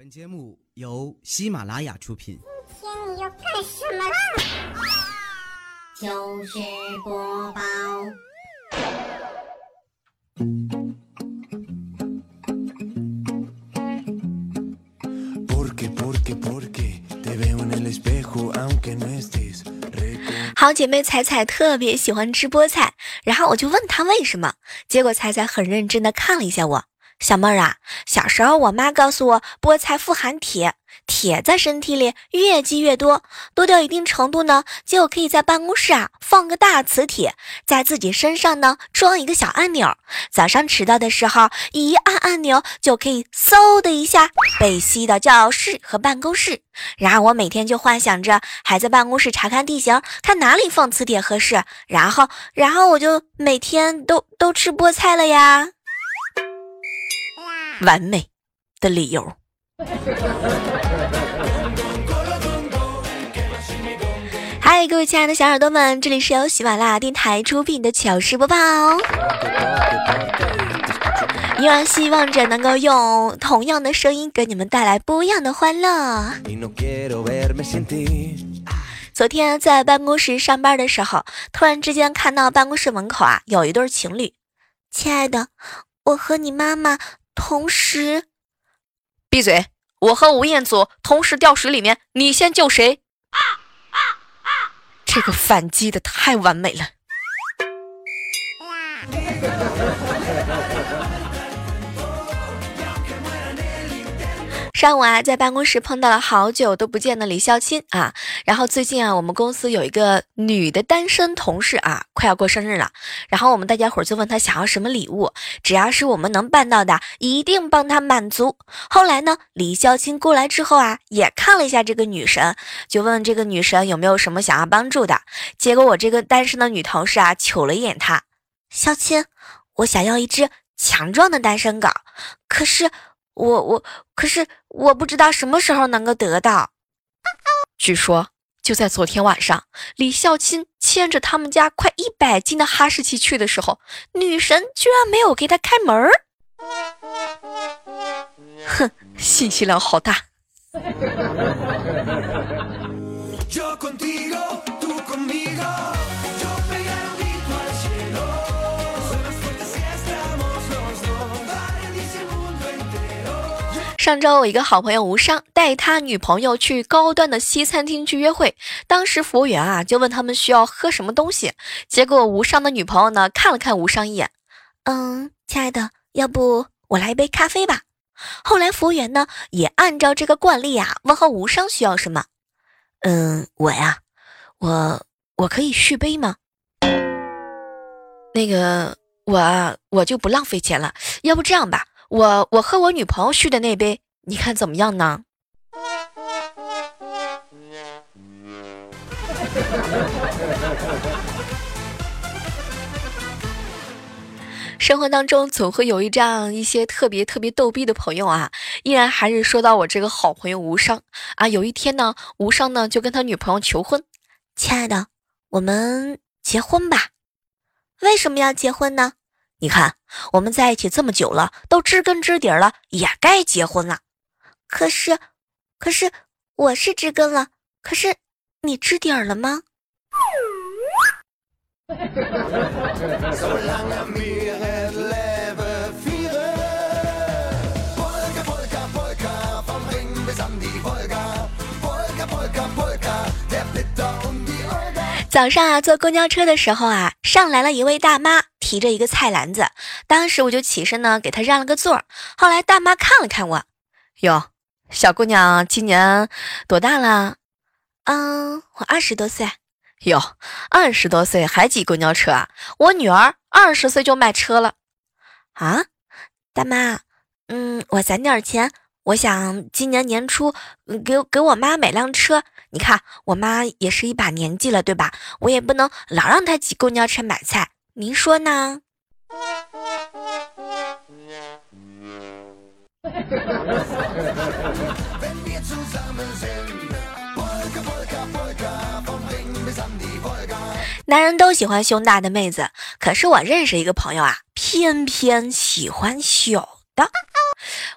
本节目由喜马拉雅出品。今天你要干什么啦？糗事播报。好姐妹彩彩特别喜欢吃菠菜，然后我就问她为什么，结果彩彩很认真的看了一下我。小妹儿啊，小时候我妈告诉我，菠菜富含铁，铁在身体里越积越多，多到一定程度呢，就可以在办公室啊放个大磁铁，在自己身上呢装一个小按钮，早上迟到的时候一按按钮，就可以嗖的一下被吸到教室和办公室。然后我每天就幻想着还在办公室查看地形，看哪里放磁铁合适，然后然后我就每天都都吃菠菜了呀。完美的理由。嗨，各位亲爱的小耳朵们，这里是由喜马拉雅电台出品的糗事播报，依然希望着能够用同样的声音给你们带来不一样的欢乐。昨天在办公室上班的时候，突然之间看到办公室门口啊有一对情侣，亲爱的，我和你妈妈。同时，闭嘴！我和吴彦祖同时掉水里面，你先救谁？这个反击的太完美了。上午啊，在办公室碰到了好久都不见的李孝钦啊。然后最近啊，我们公司有一个女的单身同事啊，快要过生日了。然后我们大家伙就问她想要什么礼物，只要是我们能办到的，一定帮她满足。后来呢，李孝钦过来之后啊，也看了一下这个女神，就问这个女神有没有什么想要帮助的。结果我这个单身的女同事啊，瞅了一眼他，孝钦，我想要一只强壮的单身狗，可是。我我可是我不知道什么时候能够得到。据说就在昨天晚上，李孝钦牵着他们家快一百斤的哈士奇去的时候，女神居然没有给他开门儿。哼，信息量好大。上周我一个好朋友吴商带他女朋友去高端的西餐厅去约会，当时服务员啊就问他们需要喝什么东西，结果吴商的女朋友呢看了看吴商一眼，嗯，亲爱的，要不我来一杯咖啡吧。后来服务员呢也按照这个惯例啊问候吴商需要什么，嗯，我呀，我我可以续杯吗？那个我啊我就不浪费钱了，要不这样吧。我我和我女朋友续的那杯，你看怎么样呢？生活当中总会有一这样一些特别特别逗逼的朋友啊，依然还是说到我这个好朋友吴商啊。有一天呢，吴商呢就跟他女朋友求婚，亲爱的，我们结婚吧。为什么要结婚呢？你看，我们在一起这么久了，都知根知底了，也该结婚了。可是，可是我是知根了，可是你知底儿了吗？早上啊，坐公交车的时候啊，上来了一位大妈。提着一个菜篮子，当时我就起身呢，给他让了个座儿。后来大妈看了看我，哟，小姑娘今年多大了？嗯，我二十多岁。哟，二十多岁还挤公交车啊？我女儿二十岁就买车了。啊，大妈，嗯，我攒点钱，我想今年年初给给我妈买辆车。你看，我妈也是一把年纪了，对吧？我也不能老让她挤公交车买菜。您说呢？男人都喜欢胸大的妹子，可是我认识一个朋友啊，偏偏喜欢小的。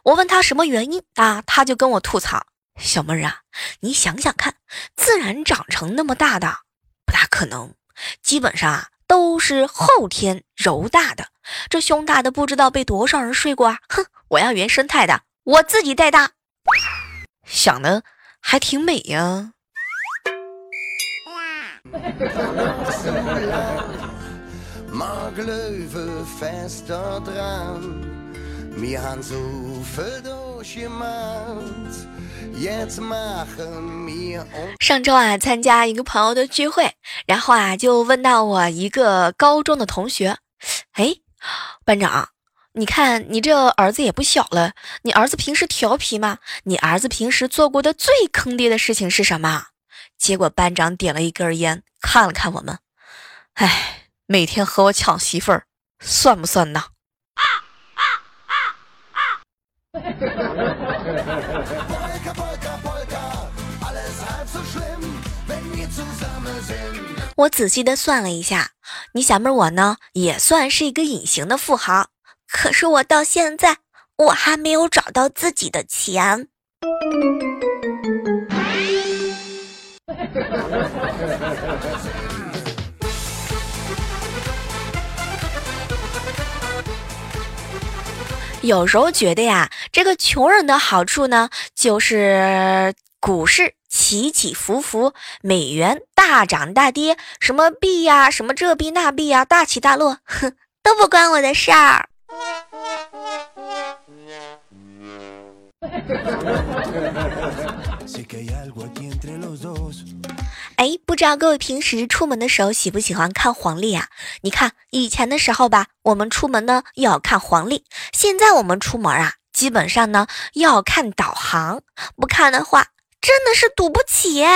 我问他什么原因啊，他就跟我吐槽：“小妹儿啊，你想想看，自然长成那么大的不大可能，基本上啊都是后天揉大的。这胸大的不知道被多少人睡过啊！哼，我要原生态的，我自己带大。想的还挺美呀。”上周啊，参加一个朋友的聚会，然后啊，就问到我一个高中的同学，哎，班长，你看你这儿子也不小了，你儿子平时调皮吗？你儿子平时做过的最坑爹的事情是什么？结果班长点了一根烟，看了看我们，哎，每天和我抢媳妇儿，算不算呢？啊啊啊啊我仔细的算了一下，你小妹我呢，也算是一个隐形的富豪，可是我到现在，我还没有找到自己的钱。有时候觉得呀，这个穷人的好处呢，就是股市起起伏伏，美元大涨大跌，什么币呀，什么这币那币呀，大起大落，哼，都不关我的事儿。哎，不知道各位平时出门的时候喜不喜欢看黄历啊？你看以前的时候吧，我们出门呢要看黄历，现在我们出门啊，基本上呢要看导航，不看的话真的是赌不起。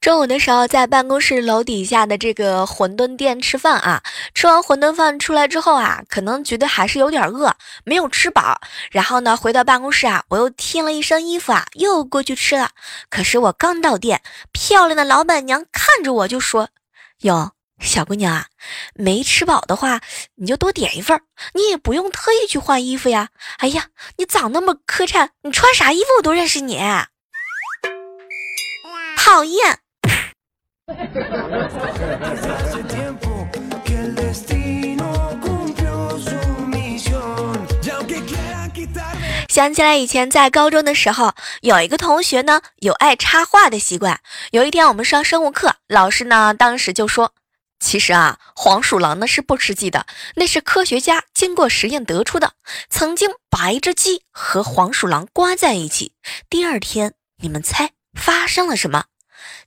中午的时候，在办公室楼底下的这个馄饨店吃饭啊，吃完馄饨饭出来之后啊，可能觉得还是有点饿，没有吃饱。然后呢，回到办公室啊，我又添了一身衣服啊，又过去吃了。可是我刚到店，漂亮的老板娘看着我就说：“哟，小姑娘啊，没吃饱的话，你就多点一份，你也不用特意去换衣服呀。哎呀，你长那么磕碜，你穿啥衣服我都认识你，讨厌。”想起来以前在高中的时候，有一个同学呢有爱插画的习惯。有一天我们上生物课，老师呢当时就说：“其实啊，黄鼠狼呢是不吃鸡的，那是科学家经过实验得出的。曾经把一只鸡和黄鼠狼关在一起，第二天你们猜发生了什么？”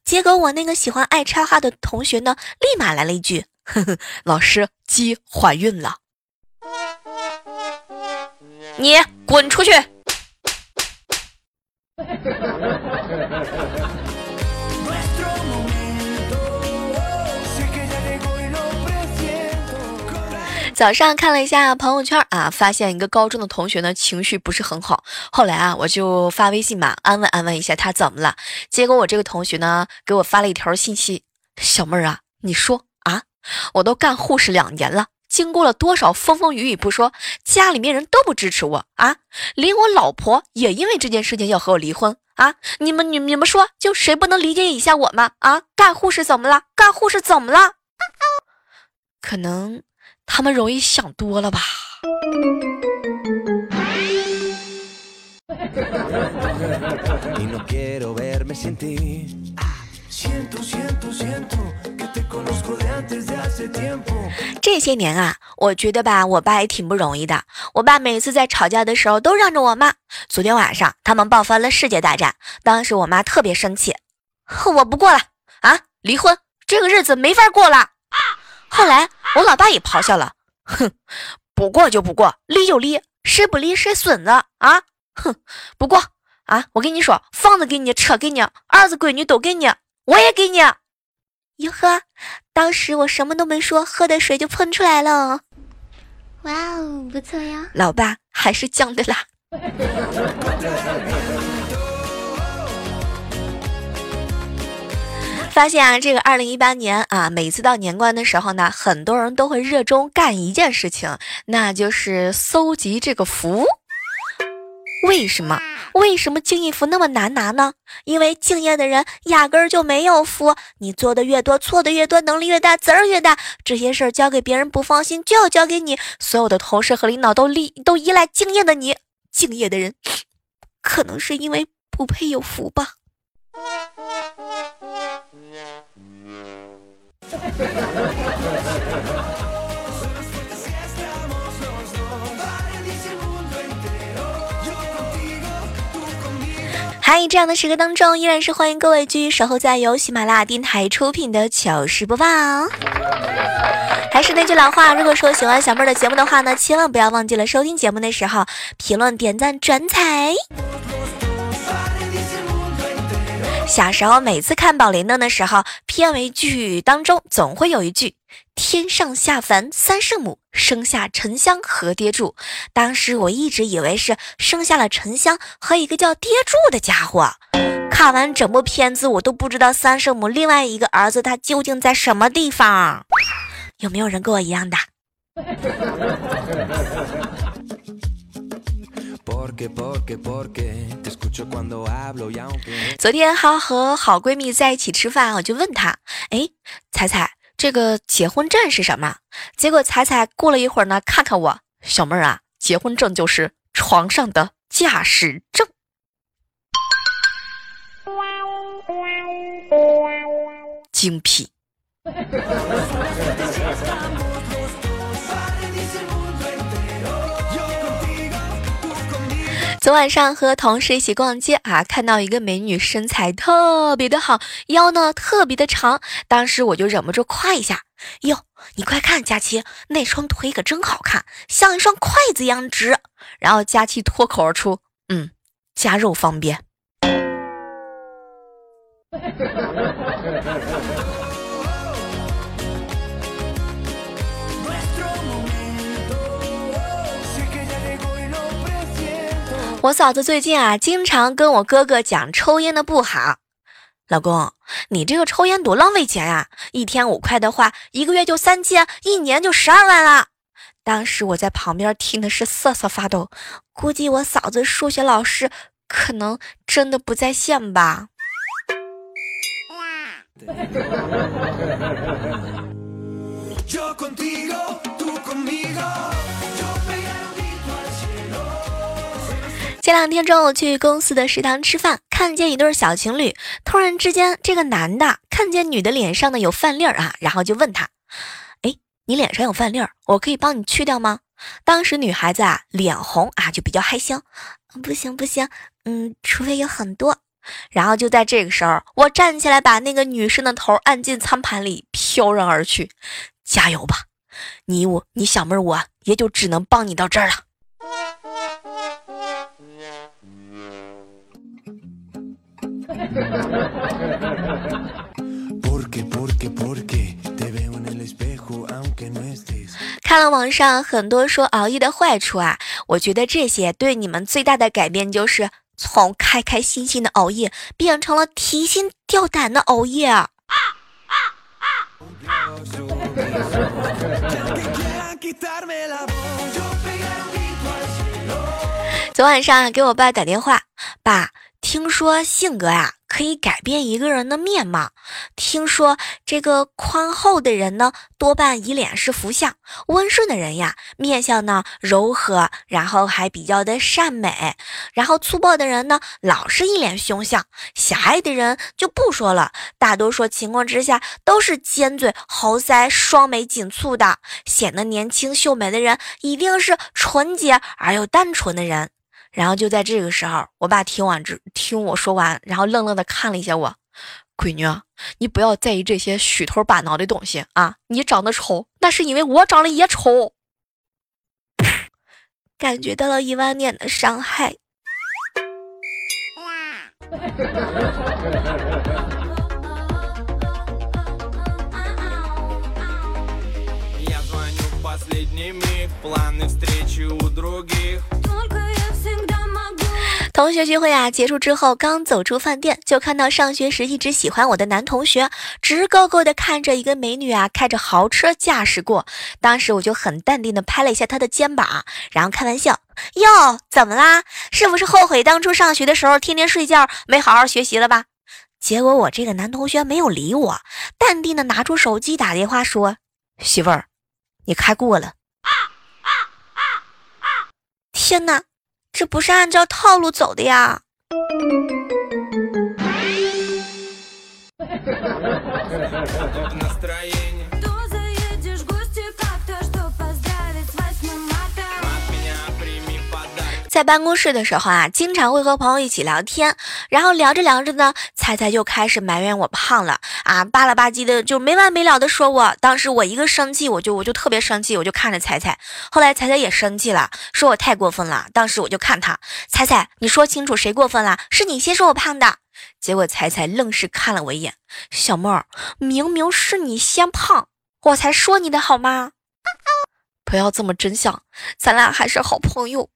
结果我那个喜欢爱插话的同学呢，立马来了一句：“呵呵，老师，鸡怀孕了，你滚出去。”早上看了一下朋友圈啊，发现一个高中的同学呢情绪不是很好。后来啊，我就发微信嘛，安慰安慰一下他怎么了。结果我这个同学呢给我发了一条信息：“小妹儿啊，你说啊，我都干护士两年了，经过了多少风风雨雨不说，家里面人都不支持我啊，连我老婆也因为这件事情要和我离婚啊。你们你你们说，就谁不能理解一下我吗？啊，干护士怎么了？干护士怎么了？可能。”他们容易想多了吧？这些年啊，我觉得吧，我爸也挺不容易的。我爸每次在吵架的时候都让着我妈。昨天晚上他们爆发了世界大战，当时我妈特别生气，我不过了啊！离婚，这个日子没法过了。后来我老爸也咆哮了，哼，不过就不过，离就离，谁不离谁孙子啊！哼，不过啊，我跟你说，房子给你，车给你，儿子闺女都给你，我也给你。哟呵，当时我什么都没说，喝的水就喷出来了。哇哦，不错呀，老爸还是犟的啦。发现啊，这个二零一八年啊，每次到年关的时候呢，很多人都会热衷干一件事情，那就是搜集这个福。为什么？为什么敬业福那么难拿呢？因为敬业的人压根儿就没有福。你做的越多，错的越多，能力越大，责任越大。这些事儿交给别人不放心，就要交给你。所有的同事和领导都立都依赖敬业的你。敬业的人，可能是因为不配有福吧。嗨，这样的时刻当中，依然是欢迎各位继续守候在由喜马拉雅电台出品的糗事播报。还是那句老话，如果说喜欢小妹儿的节目的话呢，千万不要忘记了收听节目的时候评论、点赞、转采。小时候每次看宝莲灯的时候，片尾剧当中总会有一句。天上下凡三圣母，生下沉香和爹柱。当时我一直以为是生下了沉香和一个叫爹柱的家伙。看完整部片子，我都不知道三圣母另外一个儿子他究竟在什么地方。有没有人跟我一样的？昨天还和好闺蜜在一起吃饭，我就问她：“哎，彩彩。”这个结婚证是什么？结果彩彩过了一会儿呢，看看我小妹儿啊，结婚证就是床上的驾驶证。精辟。昨晚上和同事一起逛街啊，看到一个美女身材特别的好，腰呢特别的长，当时我就忍不住夸一下：“哟，你快看，佳琪那双腿可真好看，像一双筷子一样直。”然后佳琪脱口而出：“嗯，夹肉方便。”我嫂子最近啊，经常跟我哥哥讲抽烟的不好。老公，你这个抽烟多浪费钱呀！一天五块的话，一个月就三千，一年就十二万了。当时我在旁边听的是瑟瑟发抖，估计我嫂子数学老师可能真的不在线吧。前两天中午去公司的食堂吃饭，看见一对小情侣。突然之间，这个男的看见女的脸上呢有饭粒儿啊，然后就问他：“哎，你脸上有饭粒儿，我可以帮你去掉吗？”当时女孩子啊脸红啊，就比较害羞，不行不行，嗯，除非有很多。然后就在这个时候，我站起来把那个女生的头按进餐盘里，飘然而去。加油吧，你我你小妹儿，我也就只能帮你到这儿了。看了网上很多说熬夜的坏处啊，我觉得这些对你们最大的改变就是从开开心心的熬夜变成了提心吊胆的熬夜啊。昨晚上给我爸打电话，爸。听说性格呀可以改变一个人的面貌。听说这个宽厚的人呢，多半一脸是福相；温顺的人呀，面相呢柔和，然后还比较的善美；然后粗暴的人呢，老是一脸凶相；狭隘的人就不说了，大多数情况之下都是尖嘴猴腮、双眉紧蹙的。显得年轻秀美的人，一定是纯洁而又单纯的人。然后就在这个时候，我爸听完之听我说完，然后愣愣的看了一下我，闺女，你不要在意这些虚头巴脑的东西啊！你长得丑，那是因为我长得也丑，感觉到了一万年的伤害。同学聚会啊结束之后，刚走出饭店，就看到上学时一直喜欢我的男同学，直勾勾的看着一个美女啊开着豪车驾驶过。当时我就很淡定的拍了一下他的肩膀，然后开玩笑：“哟，怎么啦？是不是后悔当初上学的时候天天睡觉，没好好学习了吧？”结果我这个男同学没有理我，淡定的拿出手机打电话说：“媳妇儿，你开过了。”啊”啊啊啊天哪！这不是按照套路走的呀！在办公室的时候啊，经常会和朋友一起聊天，然后聊着聊着呢，彩彩就开始埋怨我胖了啊，巴拉吧唧的就没完没了的说我。当时我一个生气，我就我就特别生气，我就看着彩彩。后来彩彩也生气了，说我太过分了。当时我就看他，彩彩，你说清楚谁过分了？是你先说我胖的。结果彩彩愣是看了我一眼，小妹，明明是你先胖，我才说你的好吗？不要这么真相，咱俩还是好朋友。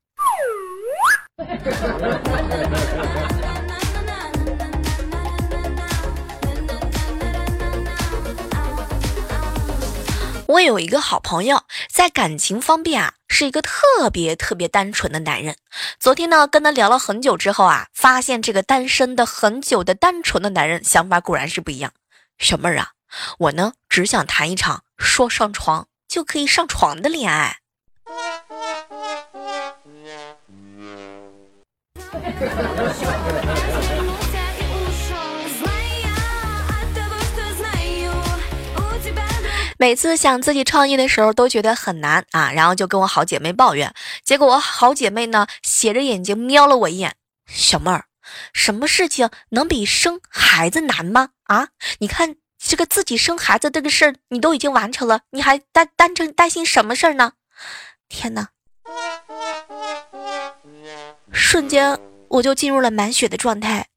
我有一个好朋友，在感情方面啊，是一个特别特别单纯的男人。昨天呢，跟他聊了很久之后啊，发现这个单身的很久的单纯的男人想法果然是不一样。小妹儿啊，我呢只想谈一场说上床就可以上床的恋爱。每次想自己创业的时候都觉得很难啊，然后就跟我好姐妹抱怨，结果我好姐妹呢斜着眼睛瞄了我一眼，小妹儿，什么事情能比生孩子难吗？啊，你看这个自己生孩子这个事儿你都已经完成了，你还担担成担心什么事儿呢？天哪！瞬间。我就进入了满血的状态。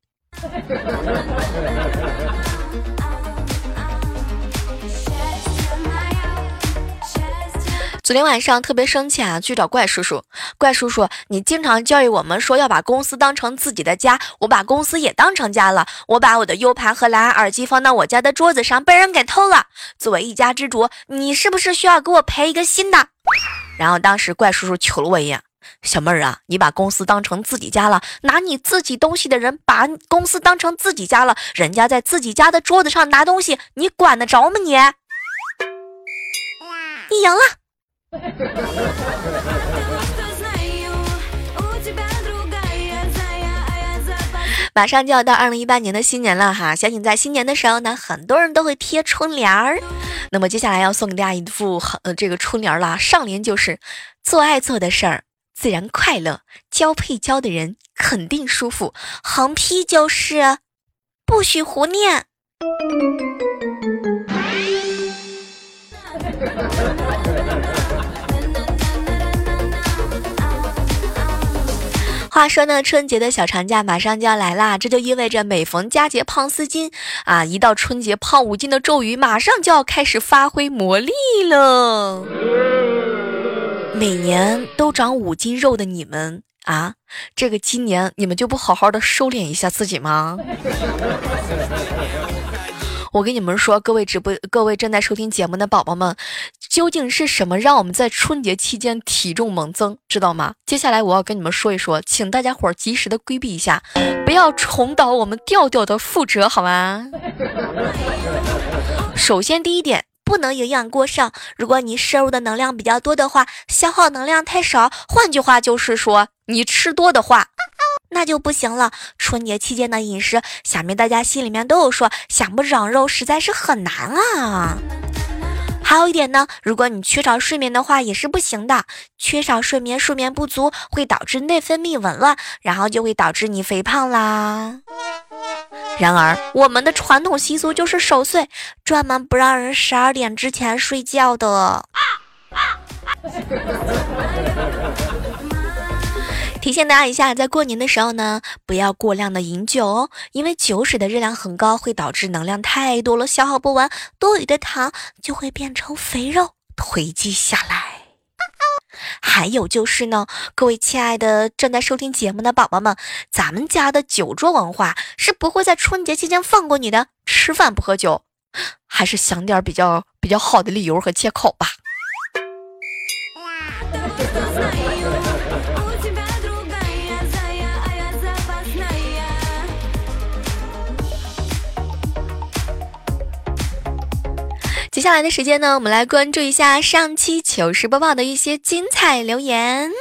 昨天晚上特别生气啊，去找怪叔叔。怪叔叔，你经常教育我们说要把公司当成自己的家，我把公司也当成家了。我把我的 U 盘和蓝牙耳机放到我家的桌子上，被人给偷了。作为一家之主，你是不是需要给我赔一个新的？然后当时怪叔叔瞅了我一眼。小妹儿啊，你把公司当成自己家了，拿你自己东西的人把公司当成自己家了，人家在自己家的桌子上拿东西，你管得着吗？你，你赢了。马上就要到二零一八年的新年了哈，相信在新年的时候呢，很多人都会贴春联儿。那么接下来要送给大家一副呃这个春联啦，上联就是做爱做的事儿自然快乐，交配交的人肯定舒服。横批就是不许胡念。话说呢，春节的小长假马上就要来啦，这就意味着每逢佳节胖四斤啊，一到春节胖五斤的咒语马上就要开始发挥魔力了。每年都长五斤肉的你们啊，这个今年你们就不好好的收敛一下自己吗？我跟你们说，各位直播、各位正在收听节目的宝宝们，究竟是什么让我们在春节期间体重猛增，知道吗？接下来我要跟你们说一说，请大家伙及时的规避一下，不要重蹈我们调调的覆辙，好吗？首先，第一点，不能营养过剩。如果你摄入的能量比较多的话，消耗能量太少。换句话就是说，你吃多的话。那就不行了。春节期间的饮食，想必大家心里面都有说，想不长肉实在是很难啊。还有一点呢，如果你缺少睡眠的话，也是不行的。缺少睡眠，睡眠不足会导致内分泌紊乱，然后就会导致你肥胖啦。然而，我们的传统习俗就是守岁，专门不让人十二点之前睡觉的。提醒大家一下，在过年的时候呢，不要过量的饮酒哦，因为酒水的热量很高，会导致能量太多了，消耗不完，多余的糖就会变成肥肉堆积下来。还有就是呢，各位亲爱的正在收听节目的宝宝们，咱们家的酒桌文化是不会在春节期间放过你的。吃饭不喝酒，还是想点比较比较好的理由和借口吧。接下来的时间呢，我们来关注一下上期糗事播报的一些精彩留言。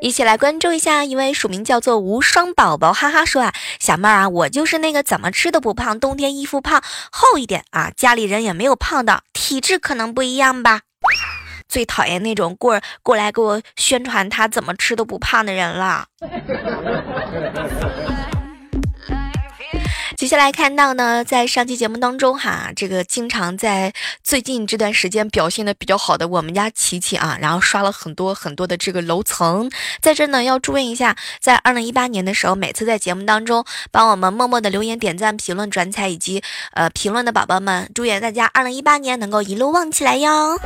一起来关注一下一位署名叫做无双宝宝，哈哈说啊，小妹儿啊，我就是那个怎么吃都不胖，冬天衣服胖厚一点啊，家里人也没有胖的，体质可能不一样吧。最讨厌那种过过来给我宣传他怎么吃都不胖的人了。接下来看到呢，在上期节目当中哈，这个经常在最近这段时间表现的比较好的我们家琪琪啊，然后刷了很多很多的这个楼层，在这呢要祝愿一下，在二零一八年的时候，每次在节目当中帮我们默默的留言、点赞、评论、转采以及呃评论的宝宝们，祝愿大家二零一八年能够一路旺起来哟。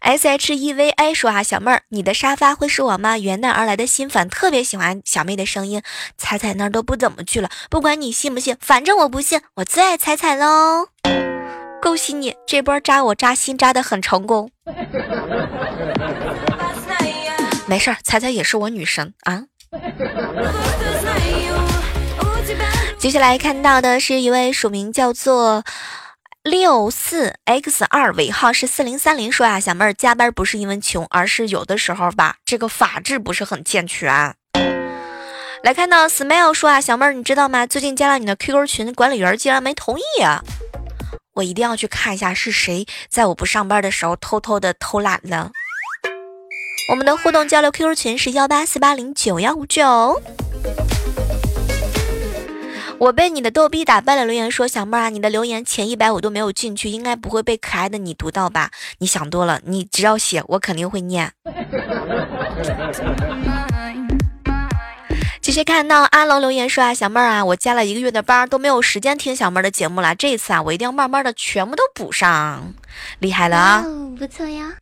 S H E V A 说啊，小妹儿，你的沙发会是我吗？元旦而来的新粉特别喜欢小妹的声音，彩彩那儿都不怎么去了。不管你信不信，反正我不信，我最爱彩彩喽。恭喜你，这波扎我扎心扎的很成功。没事儿，彩彩也是我女神啊。接下来看到的是一位署名叫做。六四 x 二尾号是四零三零说啊，小妹儿加班不是因为穷，而是有的时候吧，这个法制不是很健全。来看到 smile 说啊，小妹儿你知道吗？最近加了你的 QQ 群，管理员竟然没同意啊！我一定要去看一下是谁在我不上班的时候偷偷的偷懒了。我们的互动交流 QQ 群是幺八四八零九幺五九。我被你的逗逼打败了。留言说：“小妹儿啊，你的留言前一百我都没有进去，应该不会被可爱的你读到吧？你想多了，你只要写，我肯定会念。”继续看到阿龙留言说：“啊，小妹儿啊，我加了一个月的班都没有时间听小妹儿的节目了，这一次啊，我一定要慢慢的全部都补上。”厉害了啊！不错呀。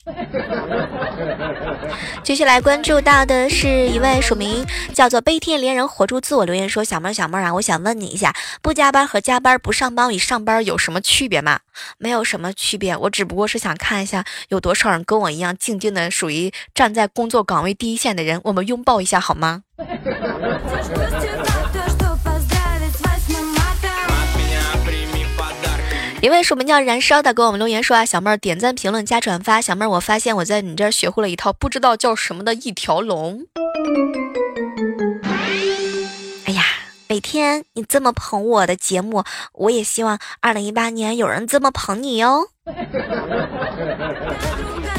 接下来关注到的是一位署名叫做“悲天怜人活出自我”留言说：“小妹儿，小妹儿啊，我想问你一下，不加班和加班不上班与上班有什么区别吗？没有什么区别，我只不过是想看一下有多少人跟我一样静静的属于站在工作岗位第一线的人，我们拥抱一下好吗？” 一位署名叫燃烧的给我们留言说啊，小妹儿点赞、评论、加转发。小妹儿，我发现我在你这儿学会了一套不知道叫什么的一条龙。哎呀，每天你这么捧我的节目，我也希望二零一八年有人这么捧你哟。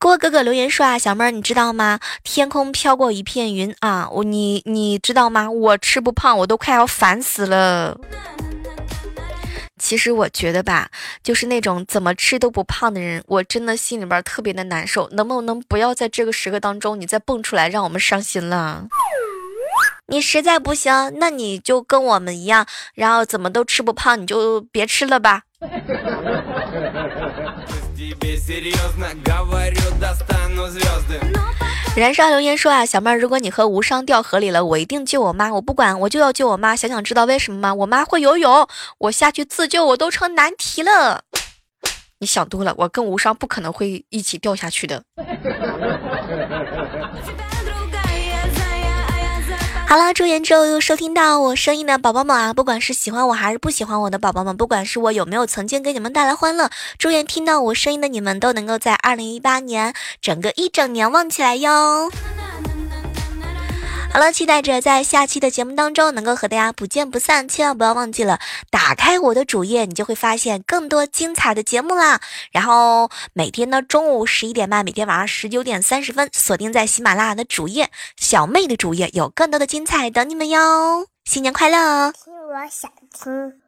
郭哥哥留言说啊，小妹儿你知道吗？天空飘过一片云啊，我你你知道吗？我吃不胖，我都快要烦死了。其实我觉得吧，就是那种怎么吃都不胖的人，我真的心里边特别的难受。能不能不要在这个时刻当中，你再蹦出来让我们伤心了？你实在不行，那你就跟我们一样，然后怎么都吃不胖，你就别吃了吧。燃烧留言说啊，小妹儿，如果你和无伤掉河里了，我一定救我妈，我不管，我就要救我妈。想想知道为什么吗？我妈会游泳，我下去自救，我都成难题了。你想多了，我跟无伤不可能会一起掉下去的。好了，祝愿之后又收听到我声音的宝宝们啊，不管是喜欢我还是不喜欢我的宝宝们，不管是我有没有曾经给你们带来欢乐，祝愿听到我声音的你们都能够在二零一八年整个一整年旺起来哟。好了，期待着在下期的节目当中能够和大家不见不散，千万不要忘记了打开我的主页，你就会发现更多精彩的节目啦。然后每天呢中午十一点半，每天晚上十九点三十分，锁定在喜马拉雅的主页，小妹的主页有更多的精彩等你们哟。新年快乐！听我想听。